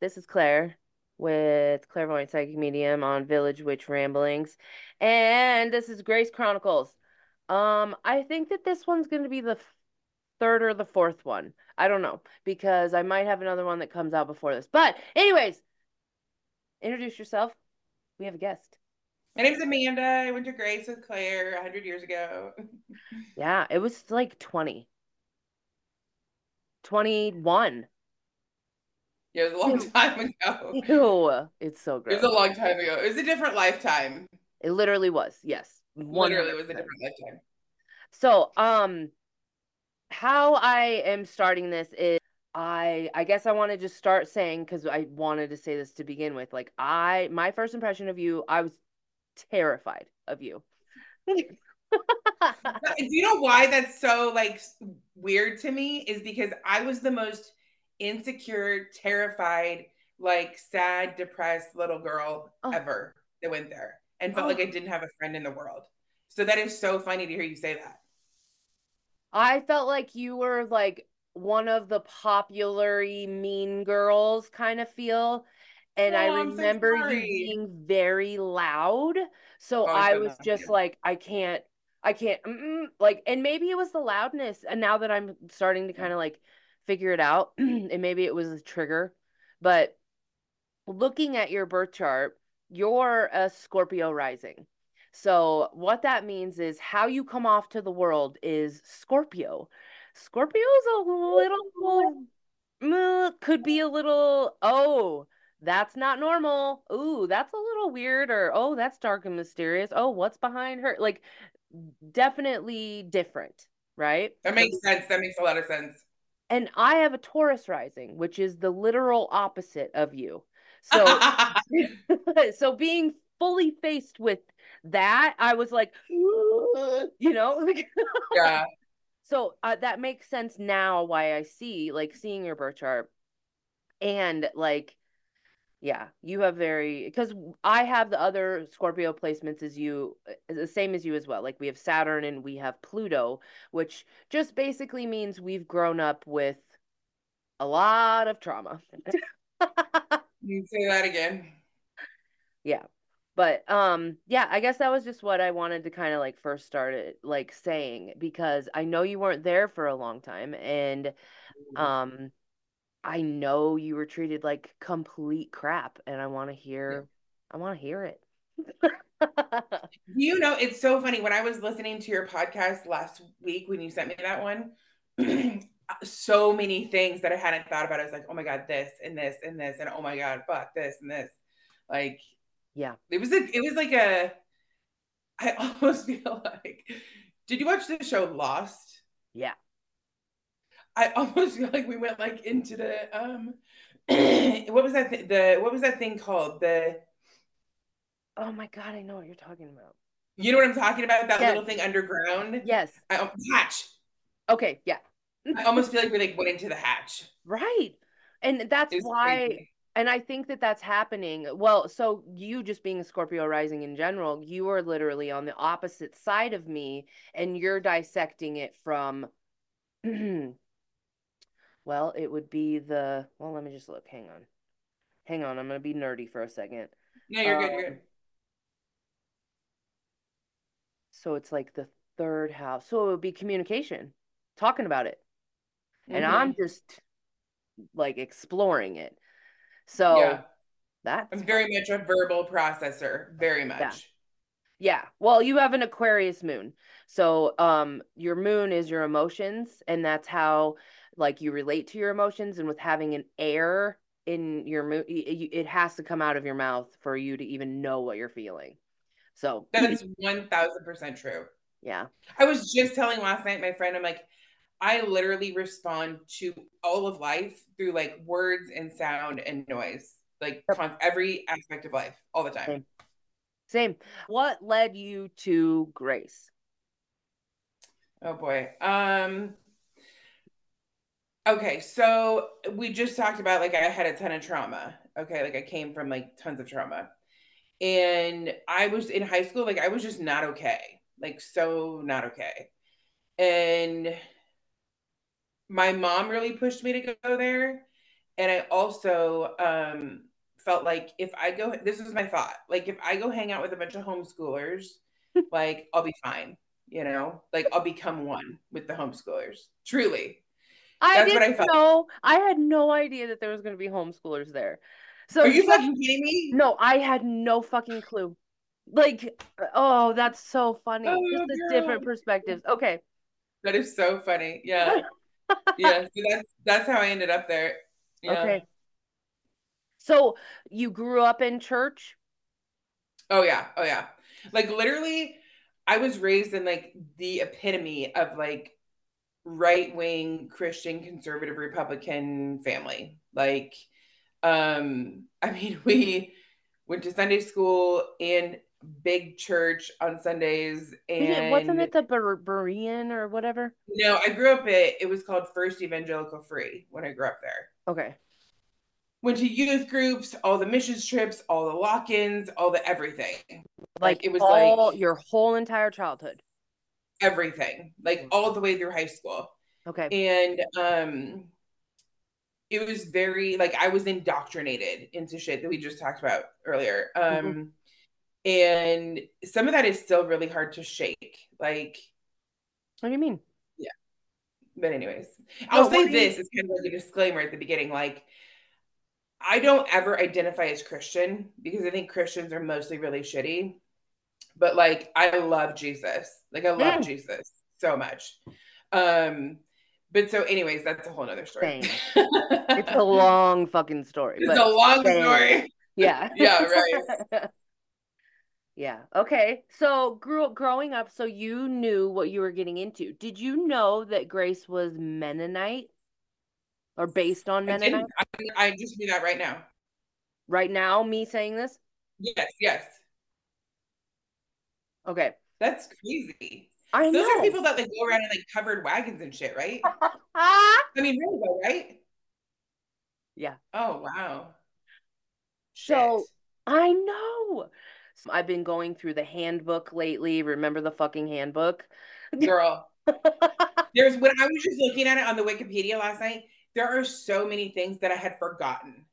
This is Claire with Clairvoyant Psychic Medium on Village Witch Ramblings. And this is Grace Chronicles. Um, I think that this one's going to be the third or the fourth one. I don't know because I might have another one that comes out before this. But, anyways, introduce yourself. We have a guest. My name's Amanda. I went to Grace with Claire 100 years ago. yeah, it was like 20. 21. Yeah, it was a long time ago. Ew, it's so gross. It was a long time ago. It was a different lifetime. It literally was. Yes. 100%. Literally was a different lifetime. So, um how I am starting this is I I guess I want to just start saying cuz I wanted to say this to begin with. Like I my first impression of you, I was terrified of you. Do you know why that's so like weird to me is because I was the most insecure, terrified, like sad, depressed little girl oh. ever that went there and felt oh. like I didn't have a friend in the world. So that is so funny to hear you say that. I felt like you were like one of the popular mean girls kind of feel. And oh, I remember so you being very loud. So oh, I was just like, I can't, I can't, like, and maybe it was the loudness. And now that I'm starting to kind of like figure it out and maybe it was a trigger but looking at your birth chart you're a scorpio rising. So what that means is how you come off to the world is scorpio. Scorpio's a little could be a little oh that's not normal. Ooh that's a little weird or oh that's dark and mysterious. Oh what's behind her? Like definitely different right? That makes sense. That makes a lot of sense and I have a Taurus rising, which is the literal opposite of you. So, so being fully faced with that, I was like, you know, yeah. So uh, that makes sense now why I see like seeing your birth chart and like yeah, you have very because I have the other Scorpio placements as you uh, the same as you as well. Like we have Saturn and we have Pluto, which just basically means we've grown up with a lot of trauma. you say that again. Yeah. But um yeah, I guess that was just what I wanted to kind of like first start it like saying because I know you weren't there for a long time and mm-hmm. um I know you were treated like complete crap and I want to hear I want to hear it. you know, it's so funny when I was listening to your podcast last week when you sent me that one, so many things that I hadn't thought about. I was like, "Oh my god, this and this and this and oh my god, fuck this and this." Like yeah. It was a it was like a I almost feel like Did you watch the show Lost? Yeah. I almost feel like we went like into the um what was that th- the what was that thing called? The oh my god I know what you're talking about. you know what I'm talking about? That yes. little thing underground? Yes. I, um, hatch. Okay yeah. I almost feel like we like went into the hatch. Right. And that's why crazy. and I think that that's happening. Well so you just being a Scorpio rising in general you are literally on the opposite side of me and you're dissecting it from Well, it would be the. Well, let me just look. Hang on. Hang on. I'm going to be nerdy for a second. No, you're um, good. You're good. So it's like the third house. So it would be communication, talking about it. Mm-hmm. And I'm just like exploring it. So yeah. that's. I'm very much a verbal processor. Very much. Yeah. Yeah. Well, you have an Aquarius moon. So um your moon is your emotions and that's how like you relate to your emotions and with having an air in your mood it has to come out of your mouth for you to even know what you're feeling so that's 1000% true yeah i was just telling last night my friend i'm like i literally respond to all of life through like words and sound and noise like every aspect of life all the time Same. Same. What led you to Grace? Oh boy. Um Okay, so we just talked about like I had a ton of trauma. Okay, like I came from like tons of trauma. And I was in high school, like I was just not okay. Like so not okay. And my mom really pushed me to go there. and I also um, felt like if I go, this is my thought, like if I go hang out with a bunch of homeschoolers, like I'll be fine, you know, like I'll become one with the homeschoolers. Truly. I didn't I know. I had no idea that there was going to be homeschoolers there. So are you fucking kidding me? No, I had no fucking clue. Like, oh, that's so funny. Oh, Just the different perspectives. Okay. That is so funny. Yeah. yeah. So that's that's how I ended up there. Yeah. Okay. So you grew up in church? Oh yeah. Oh yeah. Like literally, I was raised in like the epitome of like right wing Christian conservative Republican family. Like, um, I mean, we went to Sunday school in big church on Sundays. And wasn't it the Ber- Berean or whatever? No, I grew up at it was called First Evangelical Free when I grew up there. Okay. Went to youth groups, all the missions trips, all the lock-ins, all the everything. Like, like it was all, like your whole entire childhood. Everything. Like all the way through high school. Okay. And um it was very like I was indoctrinated into shit that we just talked about earlier. Um mm-hmm and some of that is still really hard to shake like what do you mean yeah but anyways i'll say this is kind of like a disclaimer at the beginning like i don't ever identify as christian because i think christians are mostly really shitty but like i love jesus like i love mm. jesus so much um but so anyways that's a whole nother story it's a long fucking story it's a long same. story yeah yeah right Yeah. Okay. So grew growing up, so you knew what you were getting into. Did you know that Grace was Mennonite or based on Mennonite? I, I, I just knew that right now. Right now, me saying this? Yes. Yes. Okay. That's crazy. I know. Those know. are people that like go around in like covered wagons and shit, right? I mean, really though, right? Yeah. Oh wow. So shit. I know. I've been going through the handbook lately. Remember the fucking handbook? Girl. There's when I was just looking at it on the Wikipedia last night, there are so many things that I had forgotten.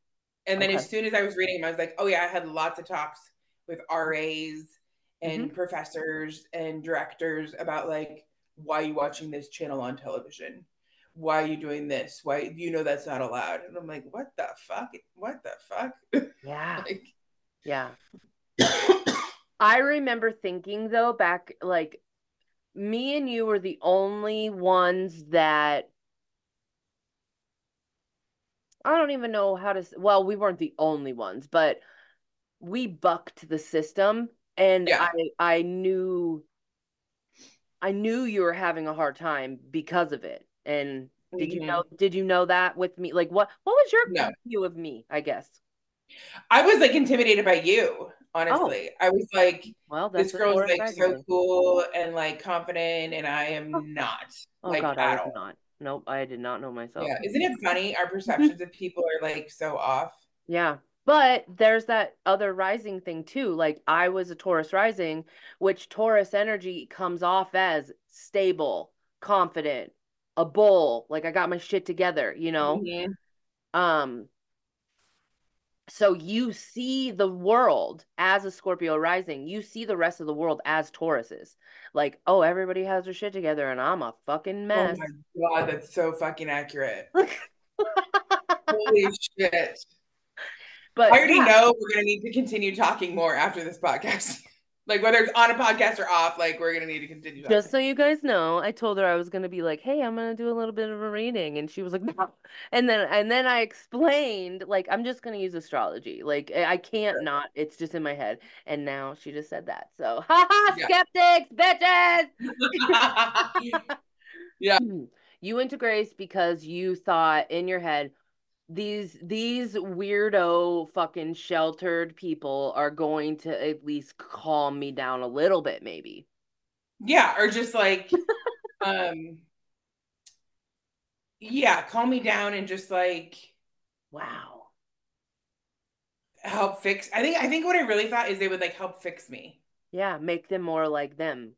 And then okay. as soon as I was reading them, I was like, oh yeah, I had lots of talks with RAs and mm-hmm. professors and directors about like, why are you watching this channel on television? Why are you doing this? Why you know that's not allowed? And I'm like, what the fuck? What the fuck? Yeah. like, yeah. I remember thinking though back like me and you were the only ones that I don't even know how to well we weren't the only ones but we bucked the system and yeah. I I knew I knew you were having a hard time because of it and did mm-hmm. you know did you know that with me like what what was your no. view of me I guess I was like intimidated by you honestly. Oh. I was like, well, this girl's like so cool and like confident, and I am oh. not. Oh like, God, I was all. not. Nope, I did not know myself. Yeah, isn't it funny? Our perceptions of people are like so off. Yeah, but there's that other rising thing too. Like I was a Taurus rising, which Taurus energy comes off as stable, confident, a bull. Like I got my shit together, you know. Mm-hmm. Um, so you see the world as a Scorpio rising. You see the rest of the world as Tauruses. Like, oh, everybody has their shit together and I'm a fucking mess. Oh my god, that's so fucking accurate. Holy shit. But I already yeah. know we're gonna need to continue talking more after this podcast. Like whether it's on a podcast or off, like we're gonna need to continue. Talking. Just so you guys know, I told her I was gonna be like, "Hey, I'm gonna do a little bit of a reading," and she was like, "No," and then and then I explained like I'm just gonna use astrology. Like I can't not. It's just in my head. And now she just said that. So, ha ha skeptics, bitches. yeah. Hmm. You went to Grace because you thought in your head, these these weirdo fucking sheltered people are going to at least calm me down a little bit maybe. Yeah or just like um yeah calm me down and just like wow. help fix i think i think what i really thought is they would like help fix me. Yeah make them more like them.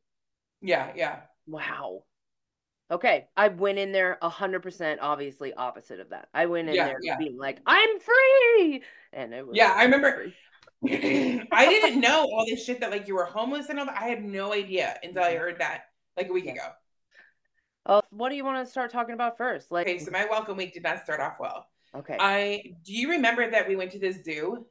Yeah yeah. Wow Okay, I went in there hundred percent, obviously opposite of that. I went in yeah, there yeah. being like, "I'm free," and it was. Yeah, I remember. I didn't know all this shit that like you were homeless and all that. I had no idea until I mm-hmm. heard that like a week ago. Oh, what do you want to start talking about first? Like, okay, so my welcome week did not start off well. Okay. I do you remember that we went to the zoo?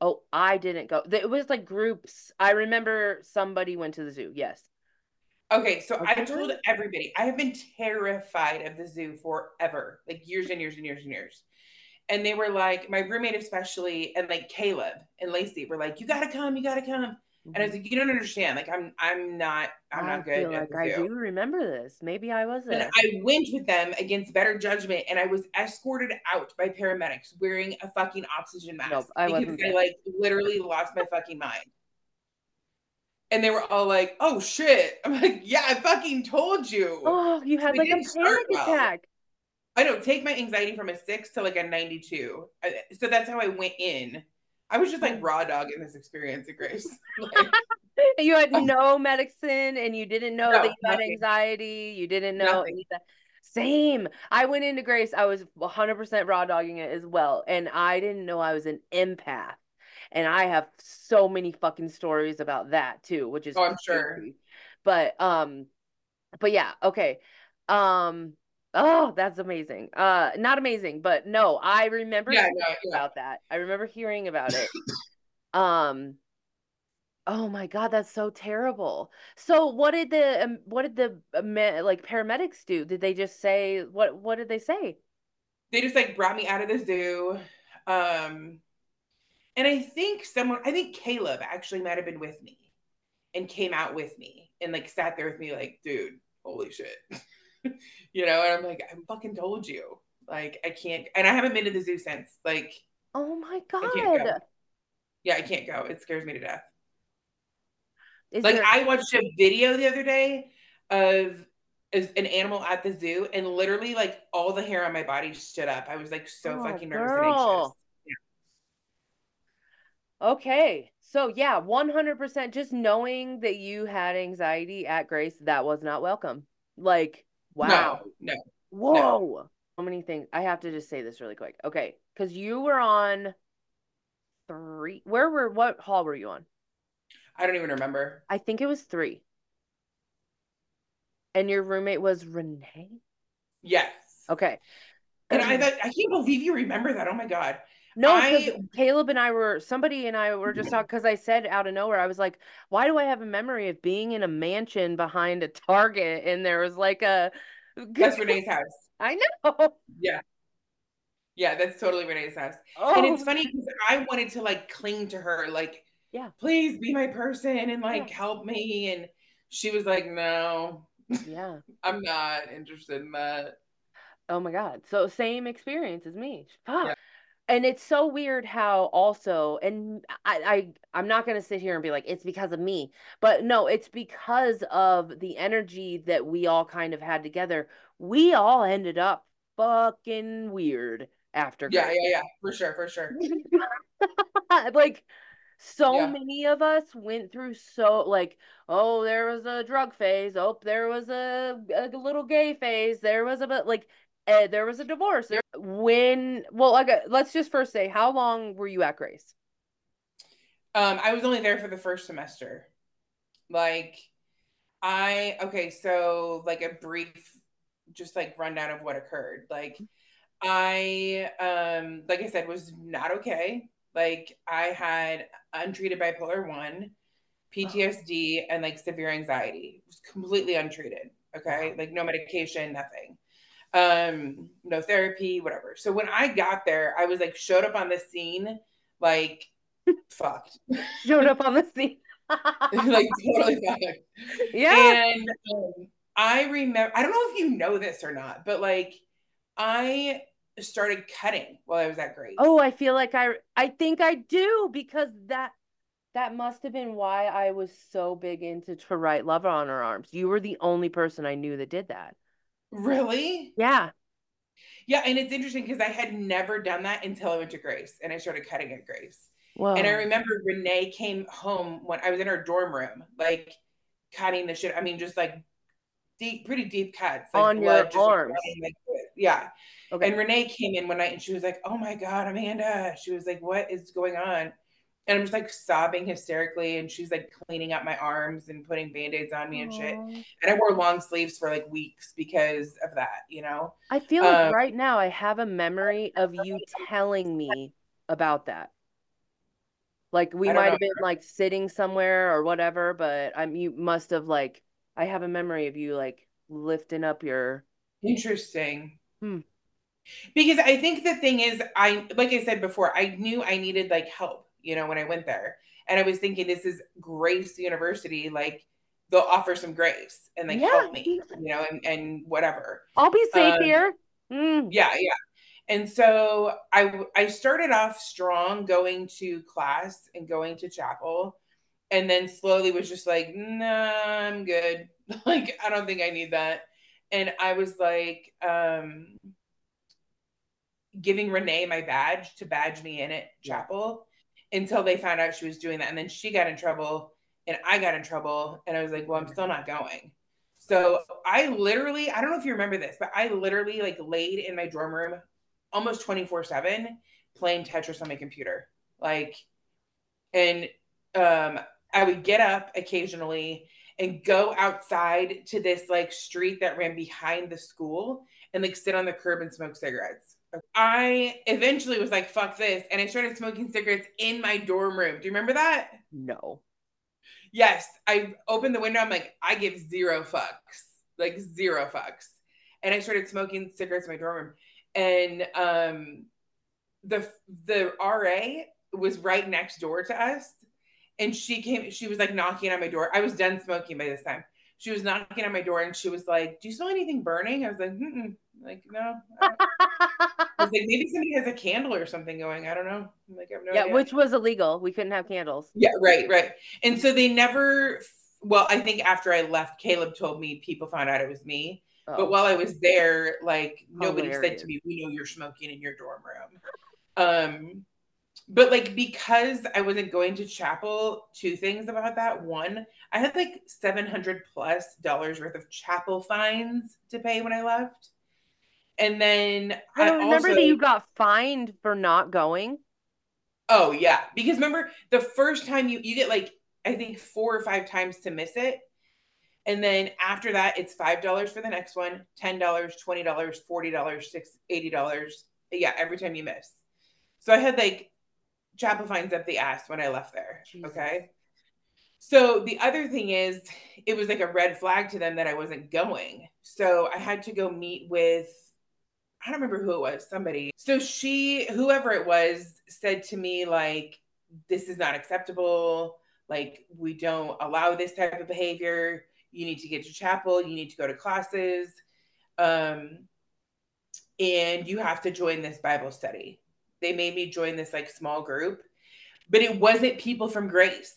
Oh, I didn't go. It was like groups. I remember somebody went to the zoo. Yes. Okay, so okay. I told everybody I have been terrified of the zoo forever, like years and years and years and years. And they were like, my roommate especially, and like Caleb and Lacey were like, "You gotta come, you gotta come." And I was mm-hmm. like, you don't understand. Like, I'm, I'm not, I'm I not good. like I do remember this. Maybe I was. And I went with them against better judgment, and I was escorted out by paramedics wearing a fucking oxygen mask nope, I because I like literally lost my fucking mind. And they were all like, "Oh shit!" I'm like, "Yeah, I fucking told you." Oh, you had like a panic attack. I don't take my anxiety from a six to like a 92. So that's how I went in I was just like mm. raw dog in this experience at Grace. Like, you had oh. no medicine and you didn't know no, that you had anxiety. You didn't know anything. Same. I went into Grace. I was 100% raw dogging it as well. And I didn't know I was an empath. And I have so many fucking stories about that too, which is oh, I'm sure. But um but yeah, okay. Um Oh, that's amazing. Uh not amazing, but no, I remember yeah, yeah, yeah. about that. I remember hearing about it. um Oh my god, that's so terrible. So what did the um, what did the uh, like paramedics do? Did they just say what what did they say? They just like brought me out of the zoo. Um and I think someone I think Caleb actually might have been with me and came out with me and like sat there with me like, dude, holy shit. you know, and I'm like, I fucking told you. Like, I can't, and I haven't been to the zoo since. Like, oh my god. I yeah, I can't go. It scares me to death. Is like, there... I watched a video the other day of an animal at the zoo, and literally, like, all the hair on my body stood up. I was like so oh, fucking nervous girl. and anxious. Okay. So yeah, 100% just knowing that you had anxiety at Grace, that was not welcome. Like Wow. No, no. Whoa. No. So many things. I have to just say this really quick. Okay. Because you were on three. Where were, what hall were you on? I don't even remember. I think it was three. And your roommate was Renee? Yes. Okay. And I I can't believe you remember that. Oh my God. No, I, Caleb and I were somebody and I were just talking because I said out of nowhere, I was like, why do I have a memory of being in a mansion behind a Target and there was like a That's Renee's house. I know. Yeah. Yeah, that's totally Renee's house. Oh. And it's oh. funny because I wanted to like cling to her, like, yeah, please be my person and like yeah. help me. And she was like, No, yeah, I'm not interested in that. Oh my god. So same experience as me. Fuck. Yeah and it's so weird how also and I, I i'm not going to sit here and be like it's because of me but no it's because of the energy that we all kind of had together. We all ended up fucking weird after yeah yeah yeah for sure for sure. Like so yeah. many of us went through so like oh there was a drug phase. Oh there was a, a little gay phase. There was a but like uh, there was a divorce. When well, like uh, let's just first say, how long were you at Grace? Um, I was only there for the first semester. Like, I okay, so like a brief, just like rundown of what occurred. Like, I um, like I said, was not okay. Like, I had untreated bipolar one, PTSD, and like severe anxiety. It was completely untreated. Okay, like no medication, nothing um, no therapy, whatever. So when I got there, I was like, showed up on the scene, like, fucked. Showed up on the scene. like totally fucked. Yeah. And um, I remember, I don't know if you know this or not, but like, I started cutting while I was at Grace. Oh, I feel like I, I think I do because that that must have been why I was so big into to write Love on Her Arms. You were the only person I knew that did that. Really? Yeah. Yeah, and it's interesting because I had never done that until I went to Grace and I started cutting at Grace. Whoa. And I remember Renee came home when I was in her dorm room, like cutting the shit. I mean, just like deep, pretty deep cuts like on your arms. Like, yeah. Okay. And Renee came in one night and she was like, "Oh my god, Amanda!" She was like, "What is going on?" And I'm just like sobbing hysterically, and she's like cleaning up my arms and putting band-aids on me Aww. and shit. And I wore long sleeves for like weeks because of that, you know. I feel like um, right now I have a memory of you telling me about that. Like we might have been like sitting somewhere or whatever, but I'm you must have like I have a memory of you like lifting up your interesting. Hmm. Because I think the thing is, I like I said before, I knew I needed like help, you know, when I went there. And I was thinking this is Grace University, like they'll offer some grace and like yeah. help me, you know, and, and whatever. I'll be safe um, here. Mm. Yeah, yeah. And so I I started off strong going to class and going to chapel and then slowly was just like, "Nah, I'm good. like I don't think I need that." And I was like um giving Renee my badge to badge me in at chapel until they found out she was doing that and then she got in trouble and I got in trouble and I was like, "Well, I'm still not going." So I literally, I don't know if you remember this, but I literally like laid in my dorm room almost 24 7 playing Tetris on my computer. Like, and um, I would get up occasionally and go outside to this like street that ran behind the school and like sit on the curb and smoke cigarettes. I eventually was like, fuck this. And I started smoking cigarettes in my dorm room. Do you remember that? No. Yes. I opened the window. I'm like, I give zero fucks, like zero fucks. And I started smoking cigarettes in my dorm room and um, the the RA was right next door to us, and she came. She was like knocking on my door. I was done smoking by this time. She was knocking on my door, and she was like, "Do you smell anything burning?" I was like, Mm-mm. "Like no." I, I was like, "Maybe somebody has a candle or something going." I don't know. Like, I have no yeah, idea. which was illegal. We couldn't have candles. Yeah, right, right. And so they never. Well, I think after I left, Caleb told me people found out it was me Oh. But while I was there, like nobody Hilarious. said to me, "We know you're smoking in your dorm room." Um, but like because I wasn't going to chapel, two things about that. One, I had like seven hundred plus dollars worth of chapel fines to pay when I left, and then I, I remember also, that you got fined for not going. Oh yeah, because remember the first time you you get like I think four or five times to miss it, and then after that, it's $5 for the next one, $10, $20, $40, six, $80. Yeah, every time you miss. So I had like chapel fines up the ass when I left there. Jesus. Okay. So the other thing is, it was like a red flag to them that I wasn't going. So I had to go meet with, I don't remember who it was, somebody. So she, whoever it was, said to me, like, this is not acceptable. Like, we don't allow this type of behavior you need to get to chapel, you need to go to classes, um, and you have to join this Bible study. They made me join this like small group, but it wasn't people from Grace.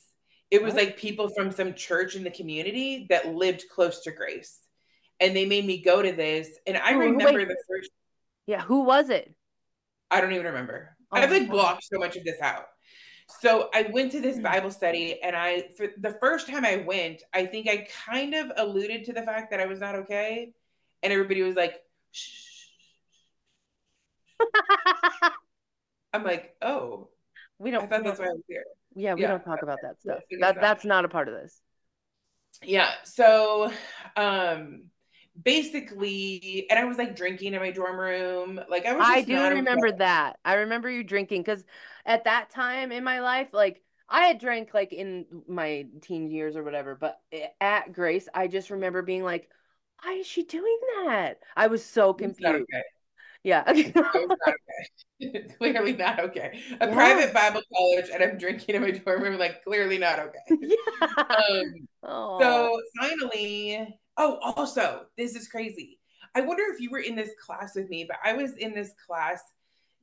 It was like people from some church in the community that lived close to Grace. And they made me go to this. And I remember wait. the first. Yeah, who was it? I don't even remember. Oh, I've like blocked so much of this out. So I went to this mm. Bible study, and I, for the first time I went, I think I kind of alluded to the fact that I was not okay, and everybody was like, Shh. I'm like, oh, we don't. I thought that's why I was here. Yeah, we yeah. don't talk about that stuff. That that's not a part of this. Yeah. So, um, basically, and I was like drinking in my dorm room. Like I was. I do remember that. I remember you drinking because at that time in my life, like I had drank like in my teen years or whatever, but at Grace, I just remember being like, why is she doing that? I was so confused. Okay. Yeah. okay. clearly not okay. A yeah. private Bible college and I'm drinking in my dorm room, like clearly not okay. Yeah. Um, so finally, oh, also, this is crazy. I wonder if you were in this class with me, but I was in this class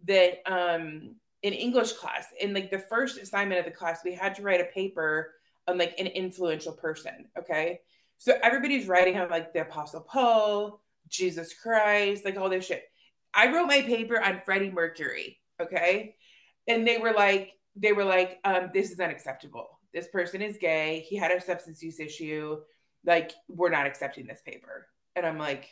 that um in English class. In like the first assignment of the class, we had to write a paper on like an influential person. Okay. So everybody's writing on like the Apostle Paul, Jesus Christ, like all this shit. I wrote my paper on Freddie Mercury. Okay. And they were like, they were like, um, this is unacceptable. This person is gay. He had a substance use issue. like we're not accepting this paper. And I'm like,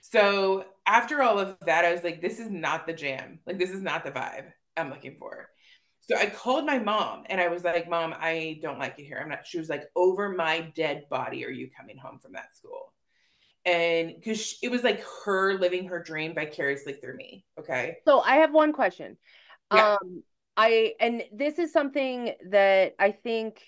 so after all of that, I was like, this is not the jam. Like, this is not the vibe I'm looking for. So I called my mom and I was like, Mom, I don't like it here. I'm not. She was like, Over my dead body, are you coming home from that school? And because it was like her living her dream vicariously through me. Okay. So I have one question. Yeah. Um, I, and this is something that I think,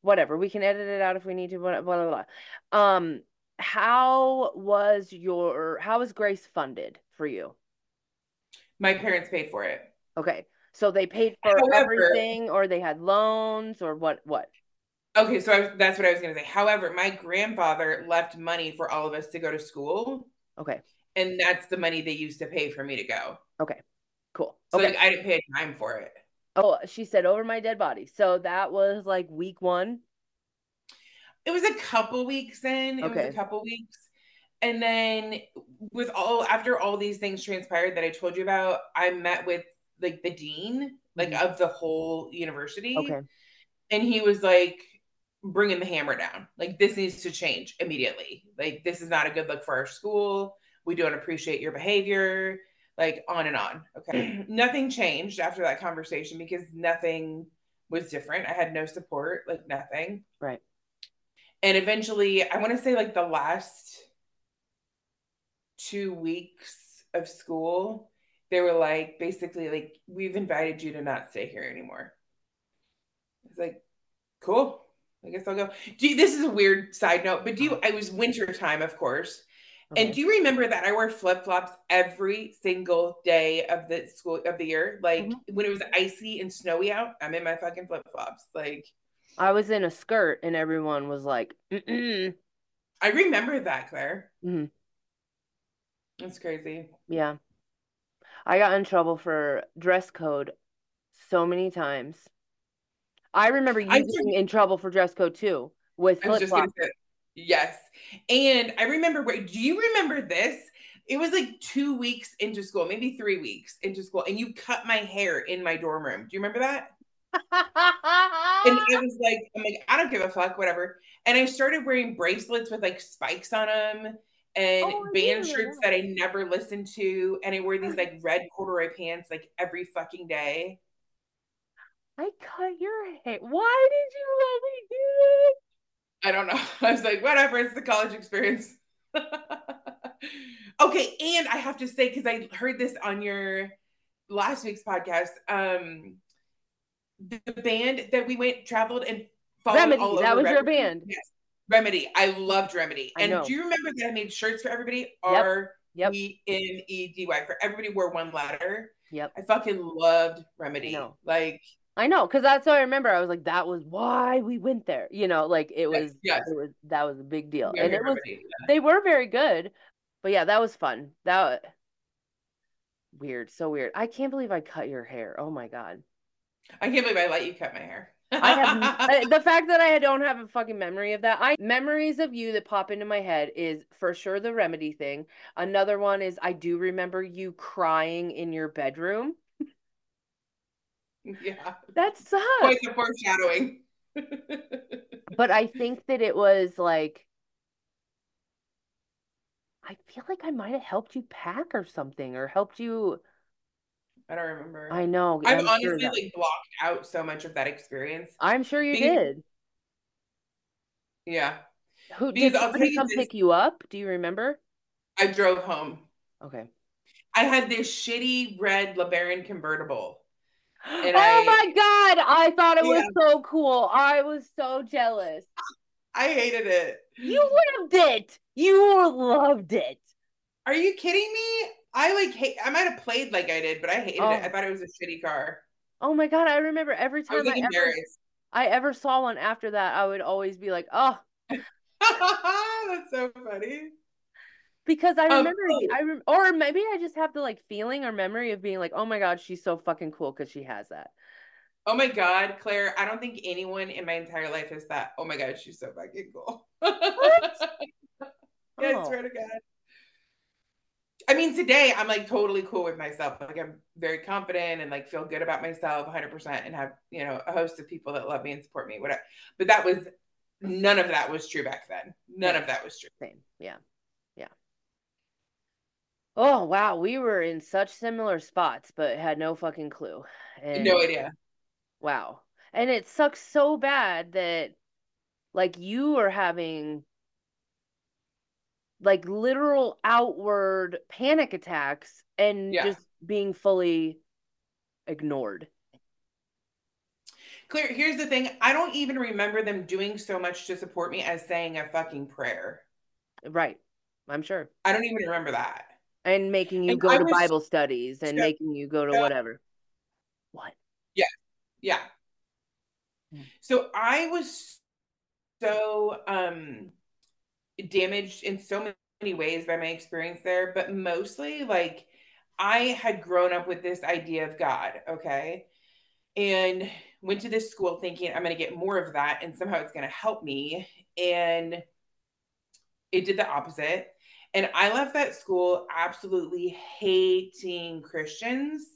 whatever, we can edit it out if we need to, blah, blah, blah. blah. Um, how was your how was grace funded for you my parents paid for it okay so they paid for however, everything or they had loans or what what okay so I, that's what i was going to say however my grandfather left money for all of us to go to school okay and that's the money they used to pay for me to go okay cool so okay. like, i didn't pay a dime for it oh she said over my dead body so that was like week one it was a couple weeks in. It okay. was a couple weeks. And then with all after all these things transpired that I told you about, I met with like the dean, like mm-hmm. of the whole university. Okay. And he was like bringing the hammer down. Like this needs to change immediately. Like this is not a good look for our school. We don't appreciate your behavior. Like on and on. Okay. nothing changed after that conversation because nothing was different. I had no support, like nothing. Right and eventually i want to say like the last two weeks of school they were like basically like we've invited you to not stay here anymore it's like cool i guess i'll go do you, this is a weird side note but do you it was winter time of course okay. and do you remember that i wore flip-flops every single day of the school of the year like mm-hmm. when it was icy and snowy out i'm in my fucking flip-flops like I was in a skirt and everyone was like, Mm-mm. I remember that, Claire. Mm-hmm. That's crazy. Yeah. I got in trouble for dress code so many times. I remember you getting in trouble for dress code too with flip flops. Yes. And I remember, do you remember this? It was like two weeks into school, maybe three weeks into school, and you cut my hair in my dorm room. Do you remember that? and it was like, I'm like, I don't give a fuck, whatever. And I started wearing bracelets with like spikes on them and oh, band shirts that. that I never listened to. And I wore these like red corduroy pants like every fucking day. I cut your hair. Why did you let me do it? I don't know. I was like, whatever, it's the college experience. okay, and I have to say, because I heard this on your last week's podcast, um, the band that we went traveled and followed Remedy, all over. That was Remedy. your band. Yes. Remedy. I loved Remedy. I and know. do you remember that I made shirts for everybody? R E M E D Y. For everybody wore one letter. Yep. I fucking loved Remedy. Like I know, because that's what I remember. I was like, that was why we went there. You know, like it was, yes. it was that was a big deal, and it was. Yeah. They were very good, but yeah, that was fun. That weird, so weird. I can't believe I cut your hair. Oh my god. I can't believe I let you cut my hair. I have the fact that I don't have a fucking memory of that. I memories of you that pop into my head is for sure the remedy thing. Another one is I do remember you crying in your bedroom. Yeah. That sucks. Quite the foreshadowing. but I think that it was like I feel like I might have helped you pack or something or helped you I don't remember. I know. I've I'm honestly sure like blocked out so much of that experience. I'm sure you because, did. Yeah. Who did somebody come this, pick you up? Do you remember? I drove home. Okay. I had this shitty red LeBaron convertible. And oh I, my god! I thought it yeah. was so cool. I was so jealous. I hated it. You loved it. You loved it. Are you kidding me? I like hate. I might have played like I did, but I hated oh. it. I oh. thought it was a shitty car. Oh my god! I remember every time I, I ever, I ever saw one after that, I would always be like, "Oh, that's so funny." Because I remember, um, I rem- or maybe I just have the like feeling or memory of being like, "Oh my god, she's so fucking cool" because she has that. Oh my god, Claire! I don't think anyone in my entire life has that. Oh my god, she's so fucking cool. What? yeah, oh. I swear to God. I mean, today I'm like totally cool with myself. Like I'm very confident and like feel good about myself 100% and have, you know, a host of people that love me and support me, whatever. But that was none of that was true back then. None of that was true. Same. Yeah. Yeah. Oh wow, we were in such similar spots, but had no fucking clue. And no idea. Wow. And it sucks so bad that like you are having like literal outward panic attacks and yeah. just being fully ignored. Claire, here's the thing. I don't even remember them doing so much to support me as saying a fucking prayer. Right. I'm sure. I don't even remember that. And making you and go I to Bible studies and so, making you go to so, whatever. What? Yeah. Yeah. Hmm. So I was so um damaged in so many ways by my experience there, but mostly like I had grown up with this idea of God, okay? And went to this school thinking I'm going to get more of that and somehow it's going to help me. And it did the opposite. And I left that school absolutely hating Christians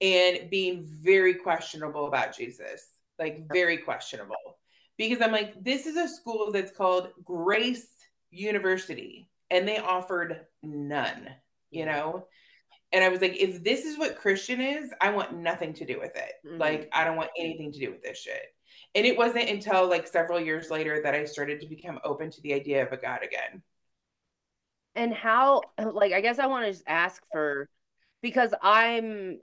and being very questionable about Jesus, like very questionable. Because I'm like, this is a school that's called Grace University, and they offered none, you know? And I was like, if this is what Christian is, I want nothing to do with it. Mm-hmm. Like, I don't want anything to do with this shit. And it wasn't until like several years later that I started to become open to the idea of a God again. And how, like, I guess I want to just ask for, because I'm,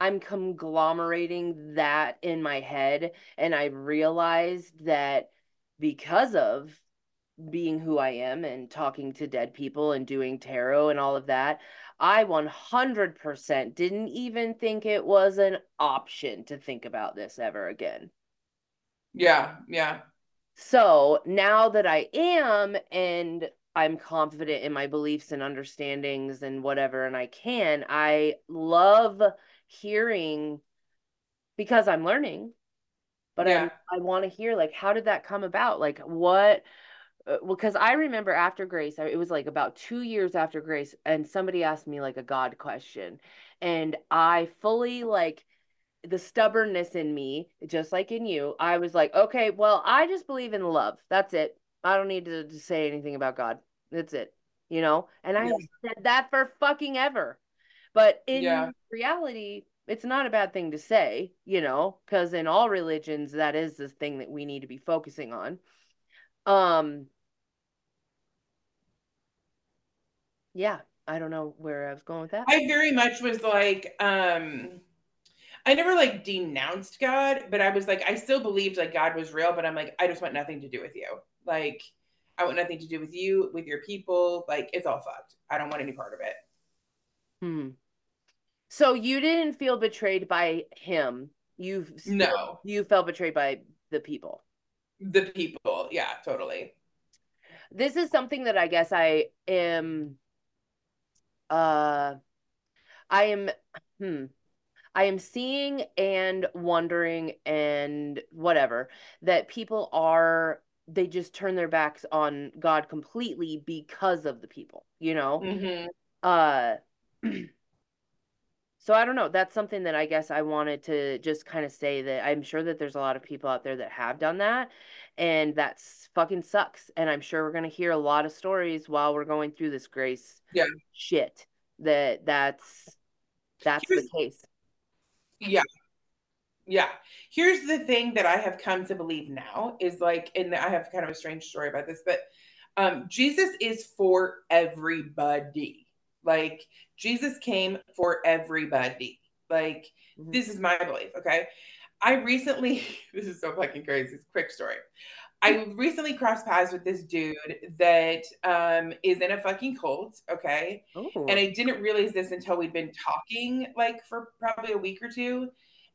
I'm conglomerating that in my head. And I realized that because of being who I am and talking to dead people and doing tarot and all of that, I 100% didn't even think it was an option to think about this ever again. Yeah, yeah. So now that I am and I'm confident in my beliefs and understandings and whatever, and I can, I love hearing because I'm learning, but yeah. I I want to hear like how did that come about? Like what Well, because uh, I remember after Grace, it was like about two years after Grace, and somebody asked me like a God question, and I fully like the stubbornness in me, just like in you. I was like, okay, well, I just believe in love. That's it. I don't need to, to say anything about God. That's it. You know, and I yeah. said that for fucking ever. But in yeah. reality, it's not a bad thing to say, you know, because in all religions, that is the thing that we need to be focusing on. Um, yeah, I don't know where I was going with that. I very much was like, um, I never like denounced God, but I was like, I still believed like God was real, but I'm like, I just want nothing to do with you. Like, I want nothing to do with you, with your people. Like, it's all fucked. I don't want any part of it. Hmm. So you didn't feel betrayed by him. You no. You felt betrayed by the people. The people, yeah, totally. This is something that I guess I am uh I am hmm I am seeing and wondering and whatever that people are they just turn their backs on God completely because of the people, you know? Mm-hmm. Uh so I don't know. That's something that I guess I wanted to just kind of say that I'm sure that there's a lot of people out there that have done that and that's fucking sucks. And I'm sure we're going to hear a lot of stories while we're going through this grace yeah. shit that that's that's Here's, the case. Yeah. Yeah. Here's the thing that I have come to believe now is like and I have kind of a strange story about this, but um Jesus is for everybody like Jesus came for everybody. Like mm-hmm. this is my belief. Okay. I recently, this is so fucking crazy. It's quick story. I recently crossed paths with this dude that um, is in a fucking cult. Okay. Ooh. And I didn't realize this until we'd been talking like for probably a week or two.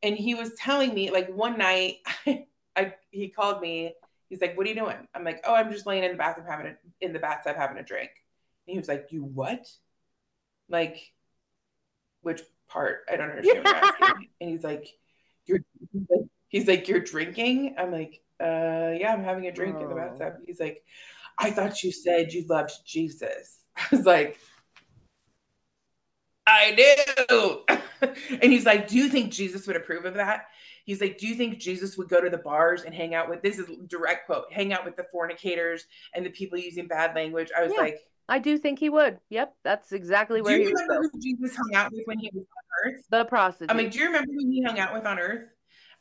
And he was telling me like one night, I, he called me. He's like, "What are you doing?" I'm like, "Oh, I'm just laying in the bathroom having a, in the bathtub having a drink." And he was like, "You what?" like, which part? I don't understand what. And he's like, you're, he's like, you're drinking? I'm like, uh, yeah, I'm having a drink oh. in the bathtub. Oh. He's like, I thought you said you loved Jesus. I was like, I do. and he's like, Do you think Jesus would approve of that? He's like, Do you think Jesus would go to the bars and hang out with this is direct quote, hang out with the fornicators and the people using bad language? I was yeah, like, I do think he would. Yep, that's exactly where do you remember who Jesus hung out with when he was on earth? The prostitute. I'm like, do you remember who he hung out with on earth?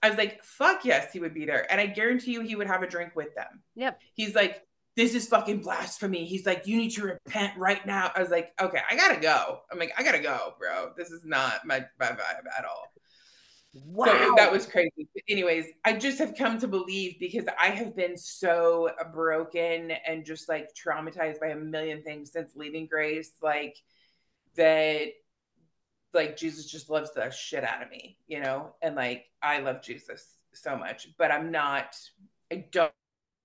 I was like, fuck yes, he would be there. And I guarantee you he would have a drink with them. Yep. He's like, this is fucking blasphemy. He's like, you need to repent right now. I was like, okay, I gotta go. I'm like, I gotta go, bro. This is not my, my vibe at all. Wow. So that was crazy. But anyways, I just have come to believe because I have been so broken and just like traumatized by a million things since leaving Grace, like that like Jesus just loves the shit out of me, you know? And like I love Jesus so much, but I'm not I don't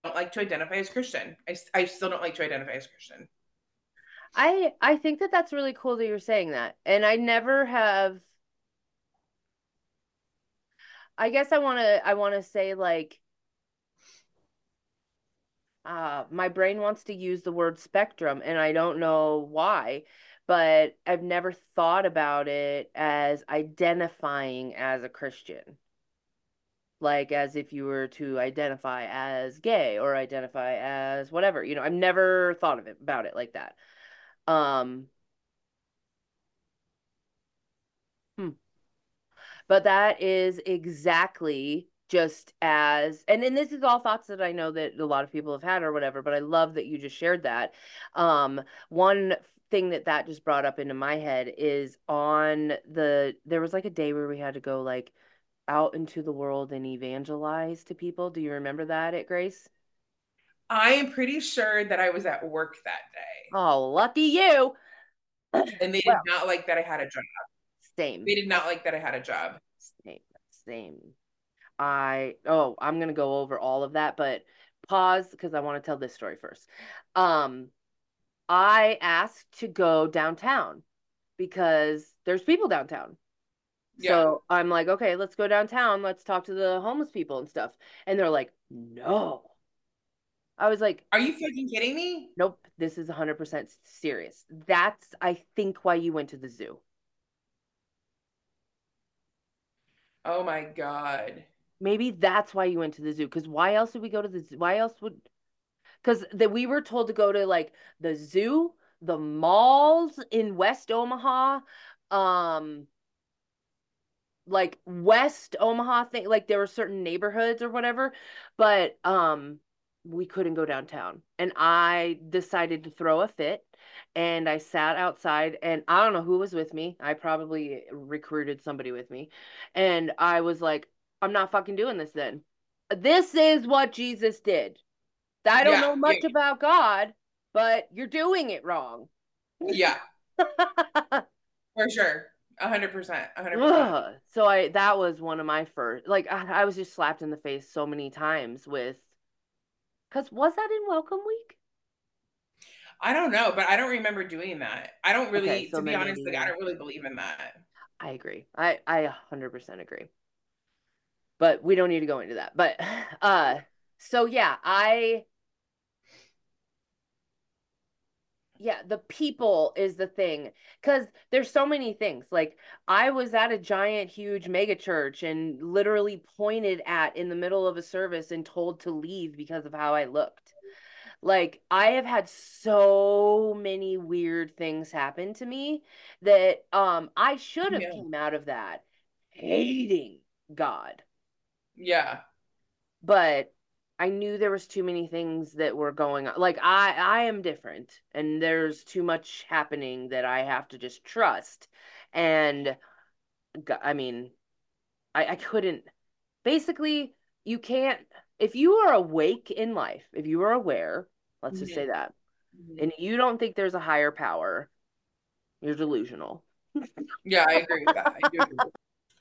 don't like to identify as Christian. I, I still don't like to identify as Christian. I I think that that's really cool that you're saying that. And I never have I guess I want to I want to say like uh my brain wants to use the word spectrum and I don't know why, but I've never thought about it as identifying as a Christian like as if you were to identify as gay or identify as whatever you know i've never thought of it about it like that um hmm. but that is exactly just as and then this is all thoughts that i know that a lot of people have had or whatever but i love that you just shared that um one thing that that just brought up into my head is on the there was like a day where we had to go like out into the world and evangelize to people. Do you remember that at Grace? I am pretty sure that I was at work that day. Oh, lucky you. And they well, did not like that I had a job. Same. They did not like that I had a job. Same. Same. I oh, I'm gonna go over all of that, but pause because I want to tell this story first. Um, I asked to go downtown because there's people downtown. Yeah. So I'm like, okay, let's go downtown. Let's talk to the homeless people and stuff. And they're like, no. I was like, Are you fucking kidding me? Nope. This is 100% serious. That's, I think, why you went to the zoo. Oh my God. Maybe that's why you went to the zoo. Because why else would we go to the zoo? Why else would. Because that we were told to go to like the zoo, the malls in West Omaha, um, like West Omaha thing like there were certain neighborhoods or whatever but um we couldn't go downtown. And I decided to throw a fit and I sat outside and I don't know who was with me. I probably recruited somebody with me. And I was like I'm not fucking doing this then. This is what Jesus did. I don't yeah, know much yeah. about God but you're doing it wrong. Yeah. For sure hundred percent, hundred percent. So I that was one of my first. Like I, I was just slapped in the face so many times with. Cause was that in Welcome Week? I don't know, but I don't remember doing that. I don't really, okay, so to be honest, like I don't really believe in that. I agree. I I hundred percent agree. But we don't need to go into that. But uh, so yeah, I yeah the people is the thing because there's so many things like i was at a giant huge mega church and literally pointed at in the middle of a service and told to leave because of how i looked. Like i have had so many weird things happen to me that um i should have yeah. came out of that hating god. Yeah. But I knew there was too many things that were going on. Like I I am different and there's too much happening that I have to just trust. And I mean, I I couldn't basically you can't if you are awake in life, if you are aware, let's mm-hmm. just say that. Mm-hmm. And you don't think there's a higher power, you're delusional. yeah, I agree with that. I do.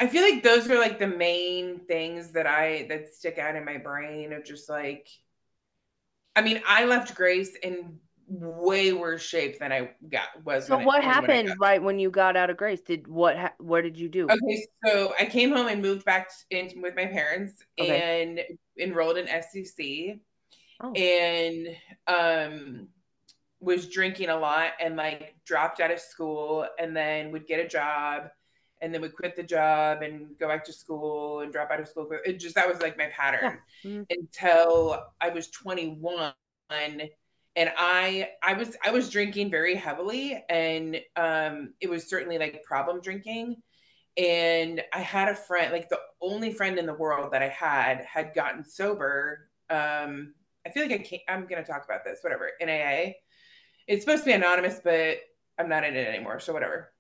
I feel like those are like the main things that I that stick out in my brain of just like I mean, I left Grace in way worse shape than I got was. So what happened when right when you got out of Grace? Did what? Ha- what did you do? Okay, so I came home and moved back in with my parents okay. and enrolled in SCC, oh. and um was drinking a lot and like dropped out of school and then would get a job and then would quit the job and go back to school and drop out of school. It just that was like my pattern yeah. mm-hmm. until I was 21 and I I was I was drinking very heavily and um it was certainly like problem drinking and I had a friend like the only friend in the world that I had had gotten sober um I feel like I can't I'm going to talk about this whatever in AA it's supposed to be anonymous but I'm not in it anymore so whatever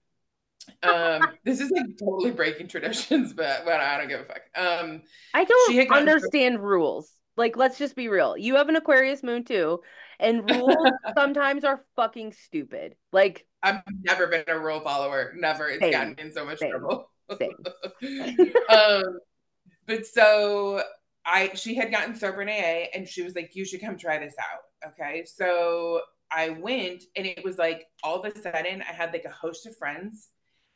um this is like totally breaking traditions but but I don't give a fuck um I don't understand rules like let's just be real you have an Aquarius moon too and rules sometimes are fucking stupid. Like I've never been a rule follower. Never. It's same, gotten me in so much same, trouble. um, but so I she had gotten sober in AA and she was like, You should come try this out. Okay. So I went and it was like all of a sudden I had like a host of friends.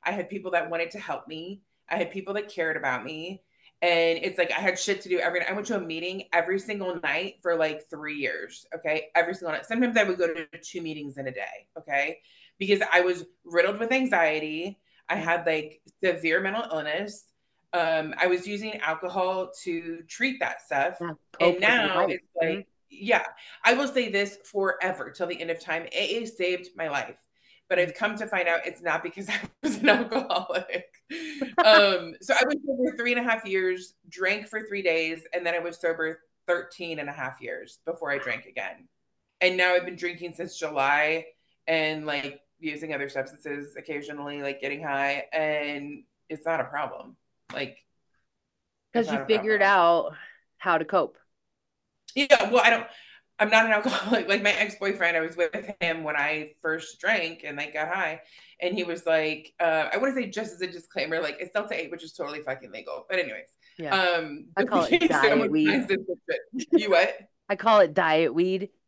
I had people that wanted to help me. I had people that cared about me. And it's like I had shit to do every night. I went to a meeting every single night for like three years. Okay. Every single night. Sometimes I would go to two meetings in a day. Okay. Because I was riddled with anxiety. I had like severe mental illness. Um, I was using alcohol to treat that stuff. Yeah, and now it's like, yeah, I will say this forever till the end of time. AA saved my life but I've come to find out it's not because I was an alcoholic. um, so I was sober three and a half years, drank for three days, and then I was sober 13 and a half years before I drank again. And now I've been drinking since July and like using other substances occasionally, like getting high, and it's not a problem. Like, because you figured problem. out how to cope. Yeah, well, I don't. I'm not an alcoholic. Like my ex boyfriend, I was with him when I first drank and like got high, and he was like, uh, I want to say just as a disclaimer, like it's Delta Eight, which is totally fucking legal. But anyways, yeah, um, I call it diet weed. You what? I call it diet weed.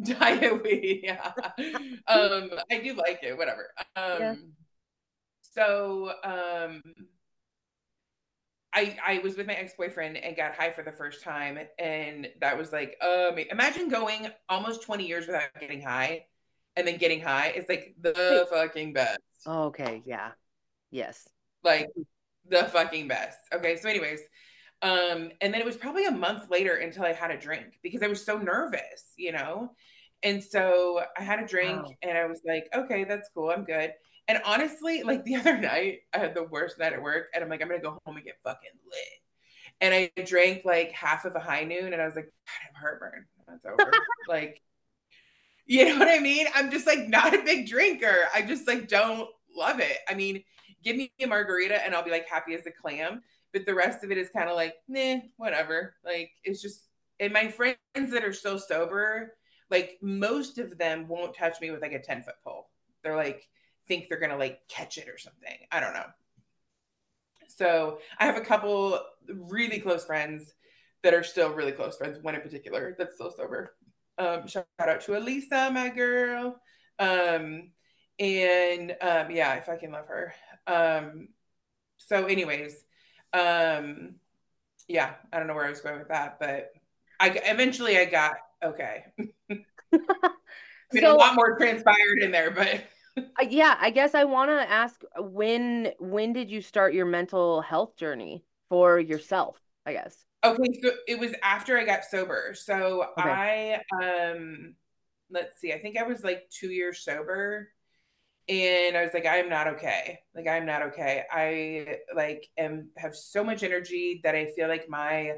Diet weed, yeah. um, I do like it. Whatever. Um, yeah. so um I I was with my ex boyfriend and got high for the first time, and that was like, um, imagine going almost twenty years without getting high, and then getting high. It's like the fucking best. okay, yeah, yes, like the fucking best. Okay, so anyways, um, and then it was probably a month later until I had a drink because I was so nervous, you know. And so I had a drink, wow. and I was like, okay, that's cool, I'm good. And honestly, like the other night, I had the worst night at work, and I'm like, I'm gonna go home and get fucking lit. And I drank like half of a high noon, and I was like, God, I'm heartburn. That's over. like, you know what I mean? I'm just like not a big drinker. I just like don't love it. I mean, give me a margarita, and I'll be like happy as a clam. But the rest of it is kind of like, nah, whatever. Like, it's just, and my friends that are so sober, like most of them won't touch me with like a 10 foot pole. They're like, think they're going to like catch it or something. I don't know. So I have a couple really close friends that are still really close friends, one in particular that's still sober. Um, shout out to Elisa, my girl. Um, and um, yeah, if I can love her. Um, so, anyways, um, yeah, I don't know where I was going with that, but I eventually I got okay. I mean, so, a lot more transpired in there, but uh, yeah, I guess I want to ask when when did you start your mental health journey for yourself? I guess. Okay, so it was after I got sober. So okay. I um let's see, I think I was like 2 years sober and I was like I am not okay. Like I'm not okay. I like am have so much energy that I feel like my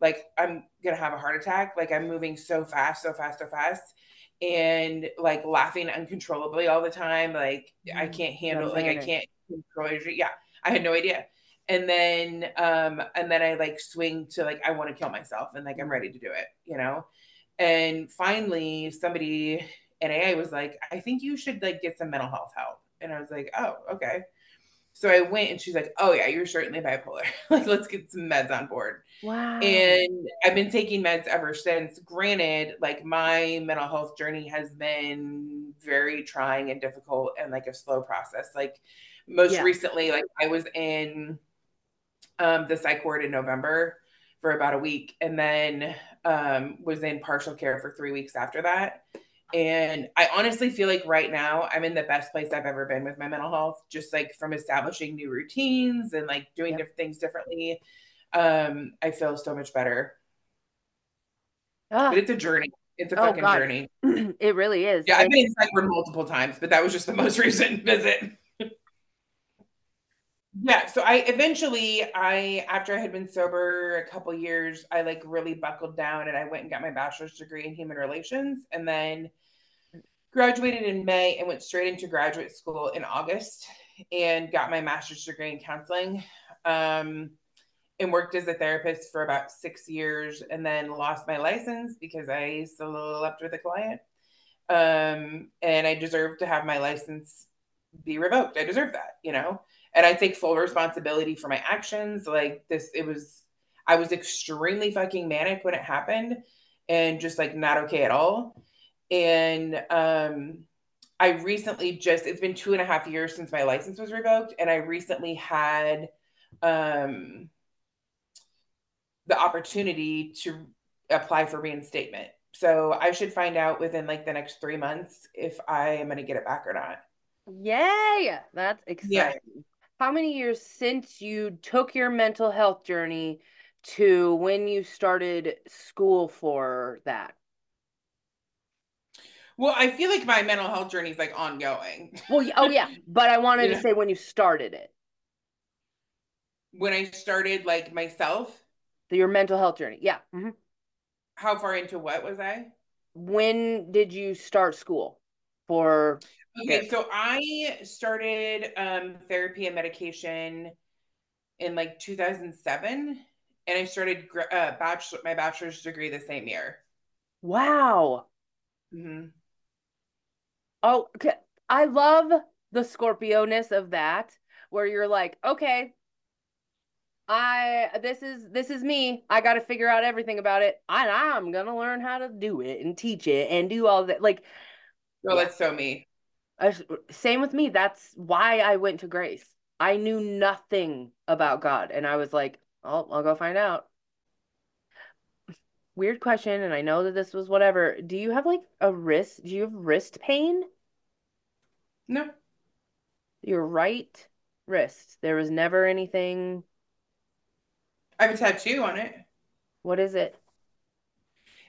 like I'm going to have a heart attack. Like I'm moving so fast, so fast, so fast and like laughing uncontrollably all the time. Like mm-hmm. I can't handle, like I can't control it. Yeah, I had no idea. And then, um, and then I like swing to like I want to kill myself, and like I'm ready to do it, you know. And finally, somebody in AA was like, I think you should like get some mental health help. And I was like, oh, okay. So I went and she's like, Oh yeah, you're certainly bipolar. like, let's get some meds on board. Wow. And I've been taking meds ever since. Granted, like my mental health journey has been very trying and difficult and like a slow process. Like most yeah. recently, like I was in um the psych ward in November for about a week and then um was in partial care for three weeks after that. And I honestly feel like right now I'm in the best place I've ever been with my mental health, just like from establishing new routines and like doing yep. different things differently. Um, I feel so much better. Ah. But it's a journey. It's a oh, fucking God. journey. it really is. Yeah, I've been in psych multiple times, but that was just the most recent visit. yeah, so I eventually I after I had been sober a couple years, I like really buckled down and I went and got my bachelor's degree in human relations and then graduated in May and went straight into graduate school in August and got my master's degree in counseling. Um, and worked as a therapist for about six years and then lost my license because I slept with a client. Um, and I deserve to have my license be revoked. I deserve that, you know? And I take full responsibility for my actions. Like this, it was, I was extremely fucking manic when it happened and just like not okay at all. And um, I recently just, it's been two and a half years since my license was revoked. And I recently had, um, the opportunity to apply for reinstatement. So I should find out within like the next three months if I am going to get it back or not. Yay! That's exciting. Yeah. How many years since you took your mental health journey to when you started school for that? Well, I feel like my mental health journey is like ongoing. Well, oh yeah, but I wanted to say when you started it. When I started like myself the, your mental health journey. Yeah. Mm-hmm. How far into what was I? When did you start school for? Okay, so I started um, therapy and medication in like 2007, and I started uh, bachelor my bachelor's degree the same year. Wow. Mm-hmm. Oh, okay. I love the Scorpio ness of that, where you're like, okay, I this is this is me. I got to figure out everything about it. I I'm gonna learn how to do it and teach it and do all that. Like, oh, yeah. that's so me. I, same with me. That's why I went to Grace. I knew nothing about God, and I was like, "Oh, I'll go find out." Weird question, and I know that this was whatever. Do you have like a wrist? Do you have wrist pain? No. Your right wrist. There was never anything I have a tattoo on it. What is it?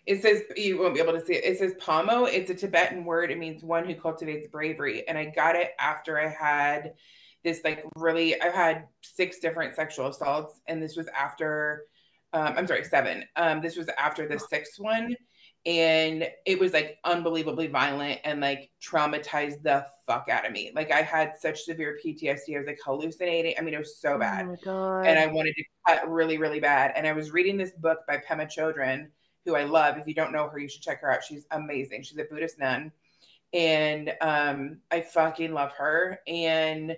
It says you won't be able to see it. It says Pamo. It's a Tibetan word. It means one who cultivates bravery. And I got it after I had this like really I've had six different sexual assaults, and this was after um, I'm sorry, seven. Um, this was after the sixth one and it was like unbelievably violent and like traumatized the fuck out of me. Like I had such severe PTSD. I was like hallucinating. I mean, it was so oh bad. Oh and I wanted to cut really, really bad. And I was reading this book by Pema Chodron, who I love. If you don't know her, you should check her out. She's amazing. She's a Buddhist nun. And um, I fucking love her. And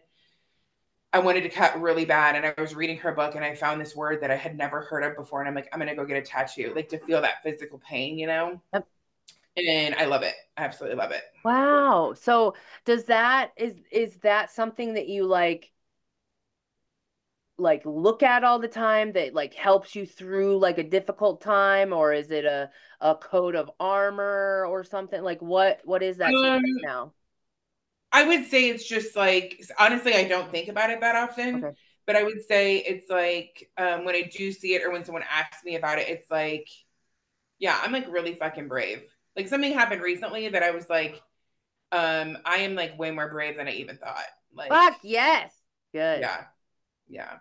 I wanted to cut really bad. And I was reading her book and I found this word that I had never heard of before. And I'm like, I'm going to go get a tattoo, like to feel that physical pain, you know? Yep. And I love it. I absolutely love it. Wow. So does that, is, is that something that you like, like look at all the time that like helps you through like a difficult time or is it a a coat of armor or something like what what is that um, now I would say it's just like honestly, I don't think about it that often. Okay. But I would say it's like um, when I do see it or when someone asks me about it, it's like, yeah, I'm like really fucking brave. Like something happened recently that I was like, um, I am like way more brave than I even thought. Like, fuck yes, good. Yeah, yeah.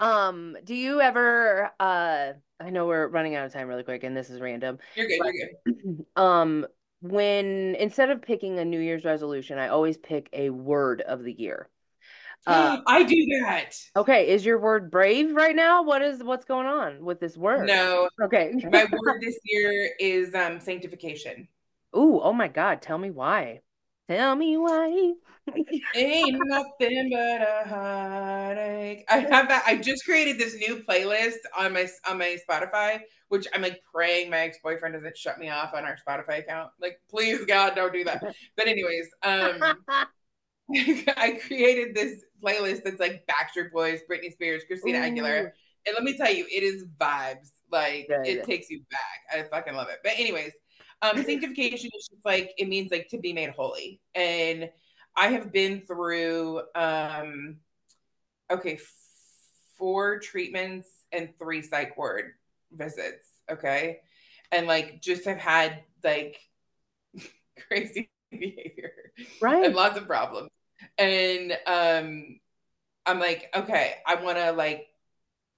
Um, do you ever? Uh, I know we're running out of time really quick, and this is random. You're good. But, you're good. Um, when instead of picking a New Year's resolution, I always pick a word of the year. Uh, I do that. Okay, is your word brave right now? What is what's going on with this word? No. Okay. My word this year is um sanctification. Ooh, oh my god, tell me why. Tell me why. Ain't nothing but a heartache. I have that. I just created this new playlist on my on my Spotify, which I'm like praying my ex boyfriend doesn't shut me off on our Spotify account. Like, please God, don't do that. But anyways, um, I created this playlist that's like Backstreet Boys, Britney Spears, Christina Ooh. Aguilera, and let me tell you, it is vibes. Like it takes you back. I fucking love it. But anyways, um, sanctification is just like it means like to be made holy. And I have been through um okay, four treatments and three psych ward visits. Okay. And like just have had like crazy behavior. Right. And lots of problems. And um I'm like, okay, I wanna like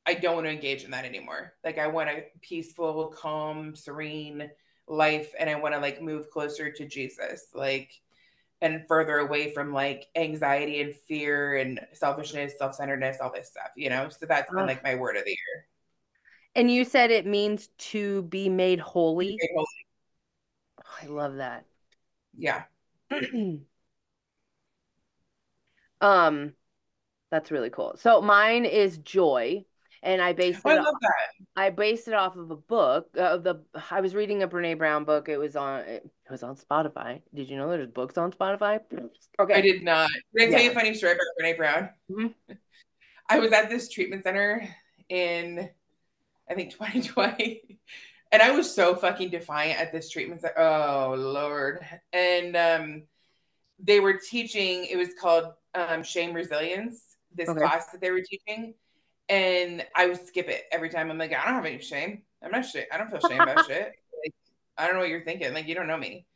I don't want to engage in that anymore. Like I want a peaceful, calm, serene life and I want to like move closer to Jesus. Like and further away from like anxiety and fear and selfishness, self-centeredness, all this stuff, you know? So that's been like my word of the year. And you said it means to be made holy. Be made holy. Oh, I love that. Yeah. um that's really cool. So mine is joy and I based it. I that. I based it off of a book. Uh, the I was reading a Brene Brown book. It was on. It was on Spotify. Did you know there's books on Spotify? Okay. I did not. Did I tell yeah. you a funny story about Brene Brown? Mm-hmm. I was at this treatment center in, I think 2020, and I was so fucking defiant at this treatment center. Oh lord! And um, they were teaching. It was called um, Shame Resilience. This okay. class that they were teaching and I would skip it every time. I'm like, I don't have any shame. I'm not shit. I don't feel shame about shit. Like, I don't know what you're thinking. Like, you don't know me.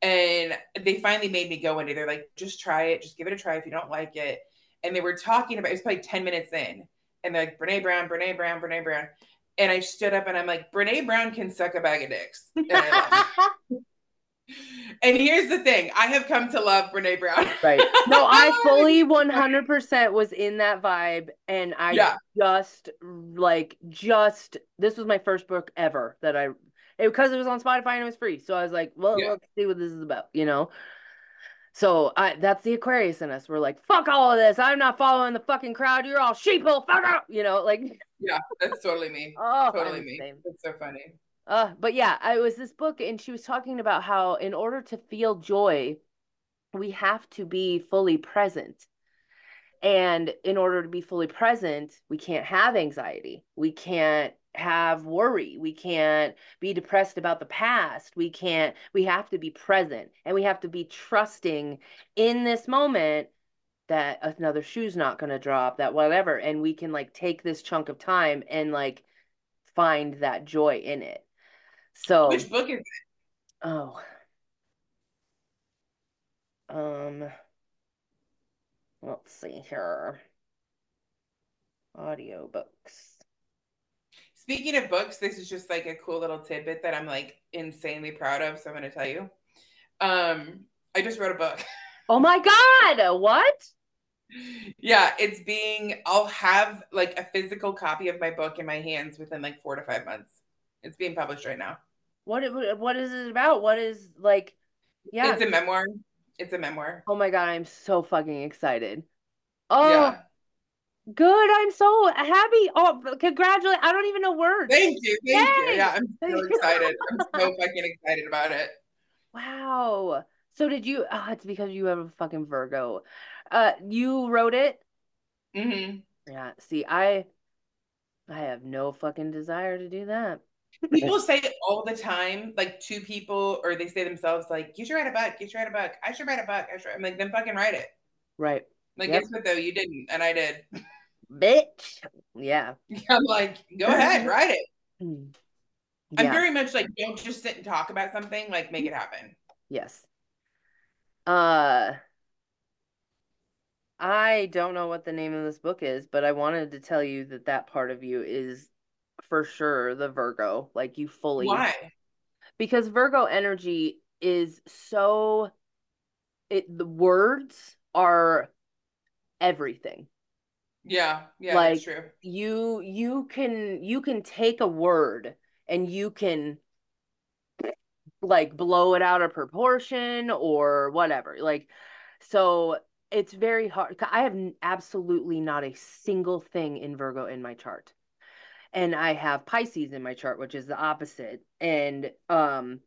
And they finally made me go into. They're like, just try it. Just give it a try if you don't like it. And they were talking about. It was probably ten minutes in, and they're like, Brene Brown, Brene Brown, Brene Brown. And I stood up and I'm like, Brene Brown can suck a bag of dicks. And here's the thing I have come to love Brene Brown. right. No, I fully 100% was in that vibe. And I yeah. just, like, just, this was my first book ever that I, it, because it was on Spotify and it was free. So I was like, well, yeah. let's see what this is about, you know? So I, that's the Aquarius in us. We're like, fuck all of this. I'm not following the fucking crowd. You're all sheeple. Fuck up. You know, like. Yeah, that's totally me. Oh, totally me. That's so funny. Uh, but yeah, I was this book, and she was talking about how in order to feel joy, we have to be fully present. And in order to be fully present, we can't have anxiety. We can't have worry. We can't be depressed about the past. We can't, we have to be present and we have to be trusting in this moment that another shoe's not going to drop, that whatever. And we can like take this chunk of time and like find that joy in it. So which book is it? Oh. Um let's see here. Audio books. Speaking of books, this is just like a cool little tidbit that I'm like insanely proud of. So I'm gonna tell you. Um, I just wrote a book. Oh my god, what? Yeah, it's being I'll have like a physical copy of my book in my hands within like four to five months. It's being published right now. What what is it about? What is like? Yeah, it's a memoir. It's a memoir. Oh my god, I'm so fucking excited. Oh, yeah. good. I'm so happy. Oh, congratulate! I don't even know words. Thank you. Thank Yay! you. Yeah, I'm so excited. I'm so fucking excited about it. Wow. So did you? Oh, it's because you have a fucking Virgo. Uh, you wrote it. Mm-hmm. Yeah. See, I, I have no fucking desire to do that. People say it all the time, like two people, or they say themselves, like, you should write a book, you should write a book, I should write a book, I should. I'm like, then fucking write it. Right. Like, yep. guess what though? You didn't, and I did. Bitch. Yeah. I'm like, go ahead, write it. Mm. Yeah. I'm very much like, don't just sit and talk about something, like, make it happen. Yes. Uh, I don't know what the name of this book is, but I wanted to tell you that that part of you is for sure the Virgo. Like you fully Why? Because Virgo energy is so it the words are everything. Yeah, yeah, like, that's true. You you can you can take a word and you can like blow it out of proportion or whatever. Like so it's very hard. I have absolutely not a single thing in Virgo in my chart and I have Pisces in my chart, which is the opposite, and um,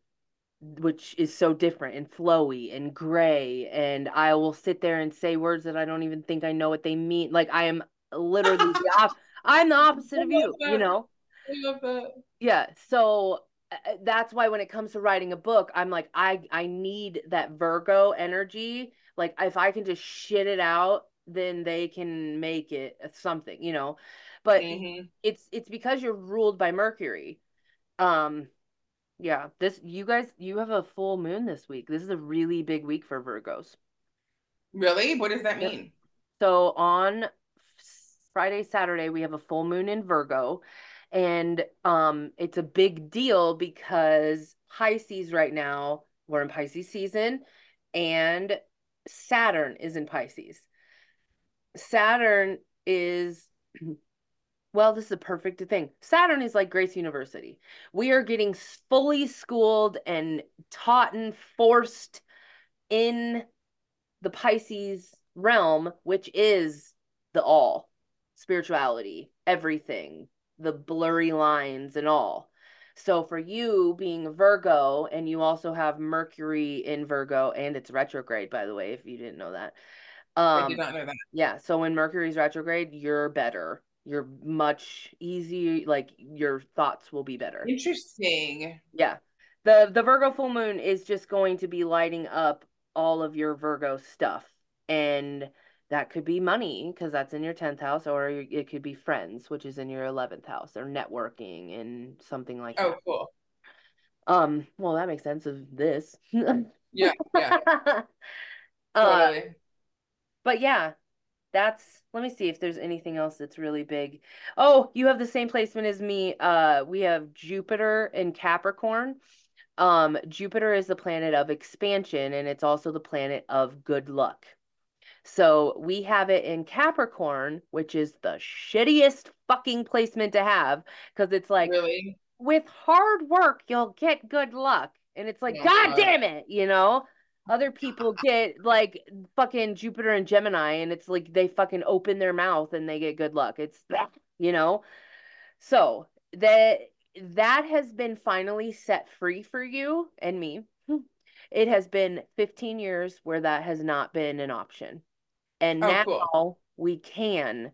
which is so different and flowy and gray. And I will sit there and say words that I don't even think I know what they mean. Like I am literally the op- I'm the opposite of you, that. you know. I love that. Yeah. So uh, that's why when it comes to writing a book, I'm like, I I need that Virgo energy. Like if I can just shit it out, then they can make it something, you know. But mm-hmm. it's it's because you're ruled by Mercury. Um yeah, this you guys you have a full moon this week. This is a really big week for Virgos. Really? What does that mean? So on Friday, Saturday, we have a full moon in Virgo. And um, it's a big deal because Pisces right now, we're in Pisces season, and Saturn is in Pisces. Saturn is well, this is a perfect thing. Saturn is like Grace University. We are getting fully schooled and taught and forced in the Pisces realm, which is the all spirituality, everything, the blurry lines and all. So for you being Virgo and you also have Mercury in Virgo and it's retrograde, by the way, if you didn't know that. Um, I did not know that. Yeah. So when Mercury's retrograde, you're better you're much easier like your thoughts will be better. Interesting. Yeah. The the virgo full moon is just going to be lighting up all of your virgo stuff and that could be money because that's in your 10th house or it could be friends which is in your 11th house or networking and something like oh, that. oh cool. Um well that makes sense of this. Yeah yeah. Uh, totally. but yeah that's let me see if there's anything else that's really big. Oh, you have the same placement as me. Uh we have Jupiter in Capricorn. Um Jupiter is the planet of expansion and it's also the planet of good luck. So we have it in Capricorn, which is the shittiest fucking placement to have because it's like really with hard work you'll get good luck. And it's like, oh, God, God damn it, you know? Other people get like fucking Jupiter and Gemini, and it's like they fucking open their mouth and they get good luck. It's you know. So that that has been finally set free for you and me. It has been 15 years where that has not been an option. And oh, now cool. we can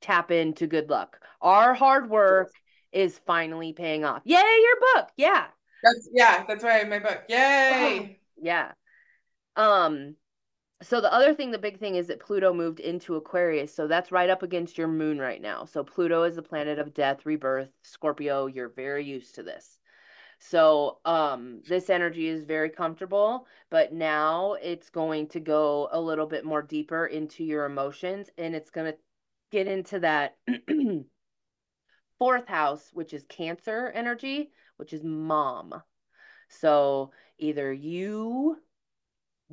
tap into good luck. Our hard work is finally paying off. Yay, your book. Yeah. That's yeah, that's right, my book. Yay. yeah. Um so the other thing the big thing is that Pluto moved into Aquarius, so that's right up against your moon right now. So Pluto is the planet of death, rebirth, Scorpio, you're very used to this. So um this energy is very comfortable, but now it's going to go a little bit more deeper into your emotions and it's going to get into that fourth house, which is Cancer energy, which is mom. So either you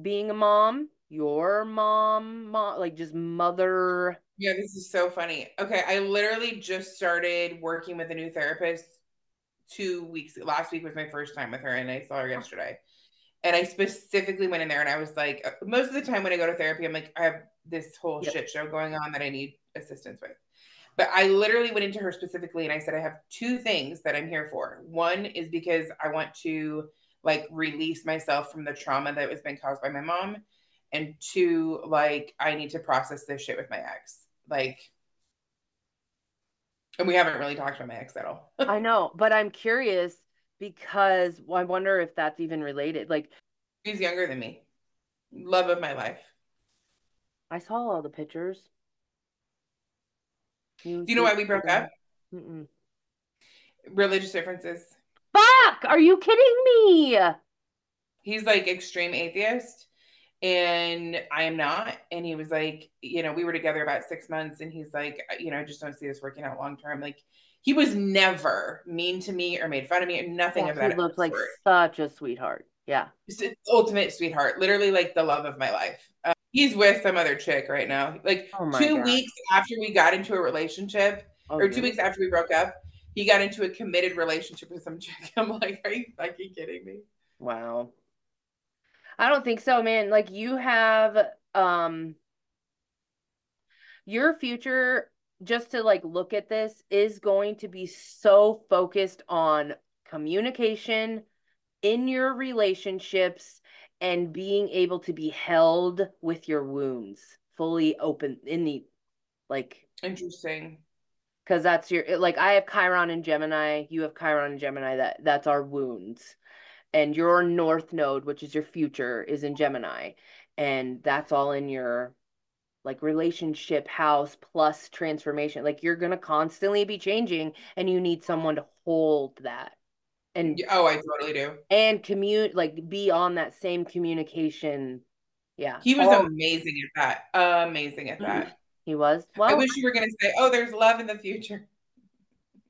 being a mom, your mom, mom, like just mother. Yeah, this is so funny. Okay, I literally just started working with a new therapist two weeks. Last week was my first time with her, and I saw her yesterday. And I specifically went in there and I was like, uh, most of the time when I go to therapy, I'm like, I have this whole yep. shit show going on that I need assistance with. But I literally went into her specifically and I said, I have two things that I'm here for. One is because I want to like release myself from the trauma that was been caused by my mom. And two like i need to process this shit with my ex. Like and we haven't really talked about my ex at all. I know but i'm curious because i wonder if that's even related. Like he's younger than me. Love of my life. I saw all the pictures. Do you know why we broke up? Mm-mm. religious differences Fuck! Are you kidding me? He's like extreme atheist and I am not. And he was like, you know, we were together about six months, and he's like, you know, I just don't see this working out long term. Like, he was never mean to me or made fun of me or nothing yeah, of that. He looked like such a sweetheart. Yeah, ultimate sweetheart. Literally, like the love of my life. Uh, he's with some other chick right now. Like oh two God. weeks after we got into a relationship, oh, or two weeks after we broke up, he got into a committed relationship with some chick. I'm like, are you fucking kidding me? Wow. I don't think so, man. Like you have um your future just to like look at this is going to be so focused on communication in your relationships and being able to be held with your wounds fully open in the like interesting because that's your like I have Chiron and Gemini, you have Chiron and Gemini. That that's our wounds, and your North Node, which is your future, is in Gemini, and that's all in your like relationship house plus transformation. Like you're gonna constantly be changing, and you need someone to hold that. And oh, I totally do. And commute like be on that same communication. Yeah, he was all... amazing at that. Amazing at that. Mm-hmm. He was. Well, I wish you were going to say, "Oh, there's love in the future."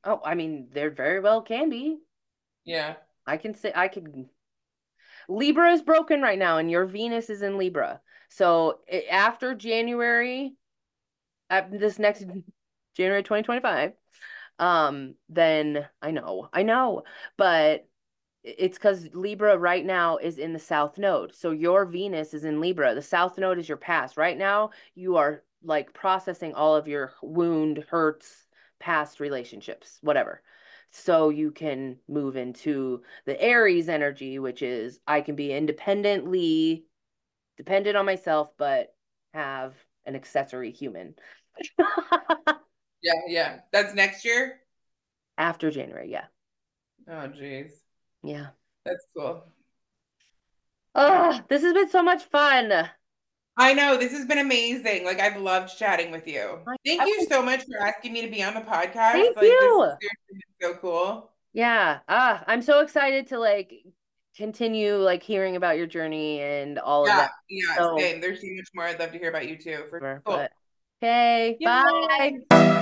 Oh, I mean, there very well can be. Yeah. I can say I could Libra is broken right now and your Venus is in Libra. So after January this next January 2025 um then I know. I know, but it's because Libra right now is in the South Node. So your Venus is in Libra. The South Node is your past. Right now, you are like processing all of your wound, hurts, past relationships, whatever. So you can move into the Aries energy, which is I can be independently dependent on myself, but have an accessory human. yeah, yeah. That's next year? After January, yeah. Oh, jeez. Yeah. That's cool. Oh, this has been so much fun. I know this has been amazing. Like I've loved chatting with you. Thank I, you so much for asking me to be on the podcast. Thank like, you. so cool. Yeah. Ah, I'm so excited to like continue like hearing about your journey and all yeah, of that. Yeah, so, same. There's so much more I'd love to hear about you too. For cool. Okay. Bye.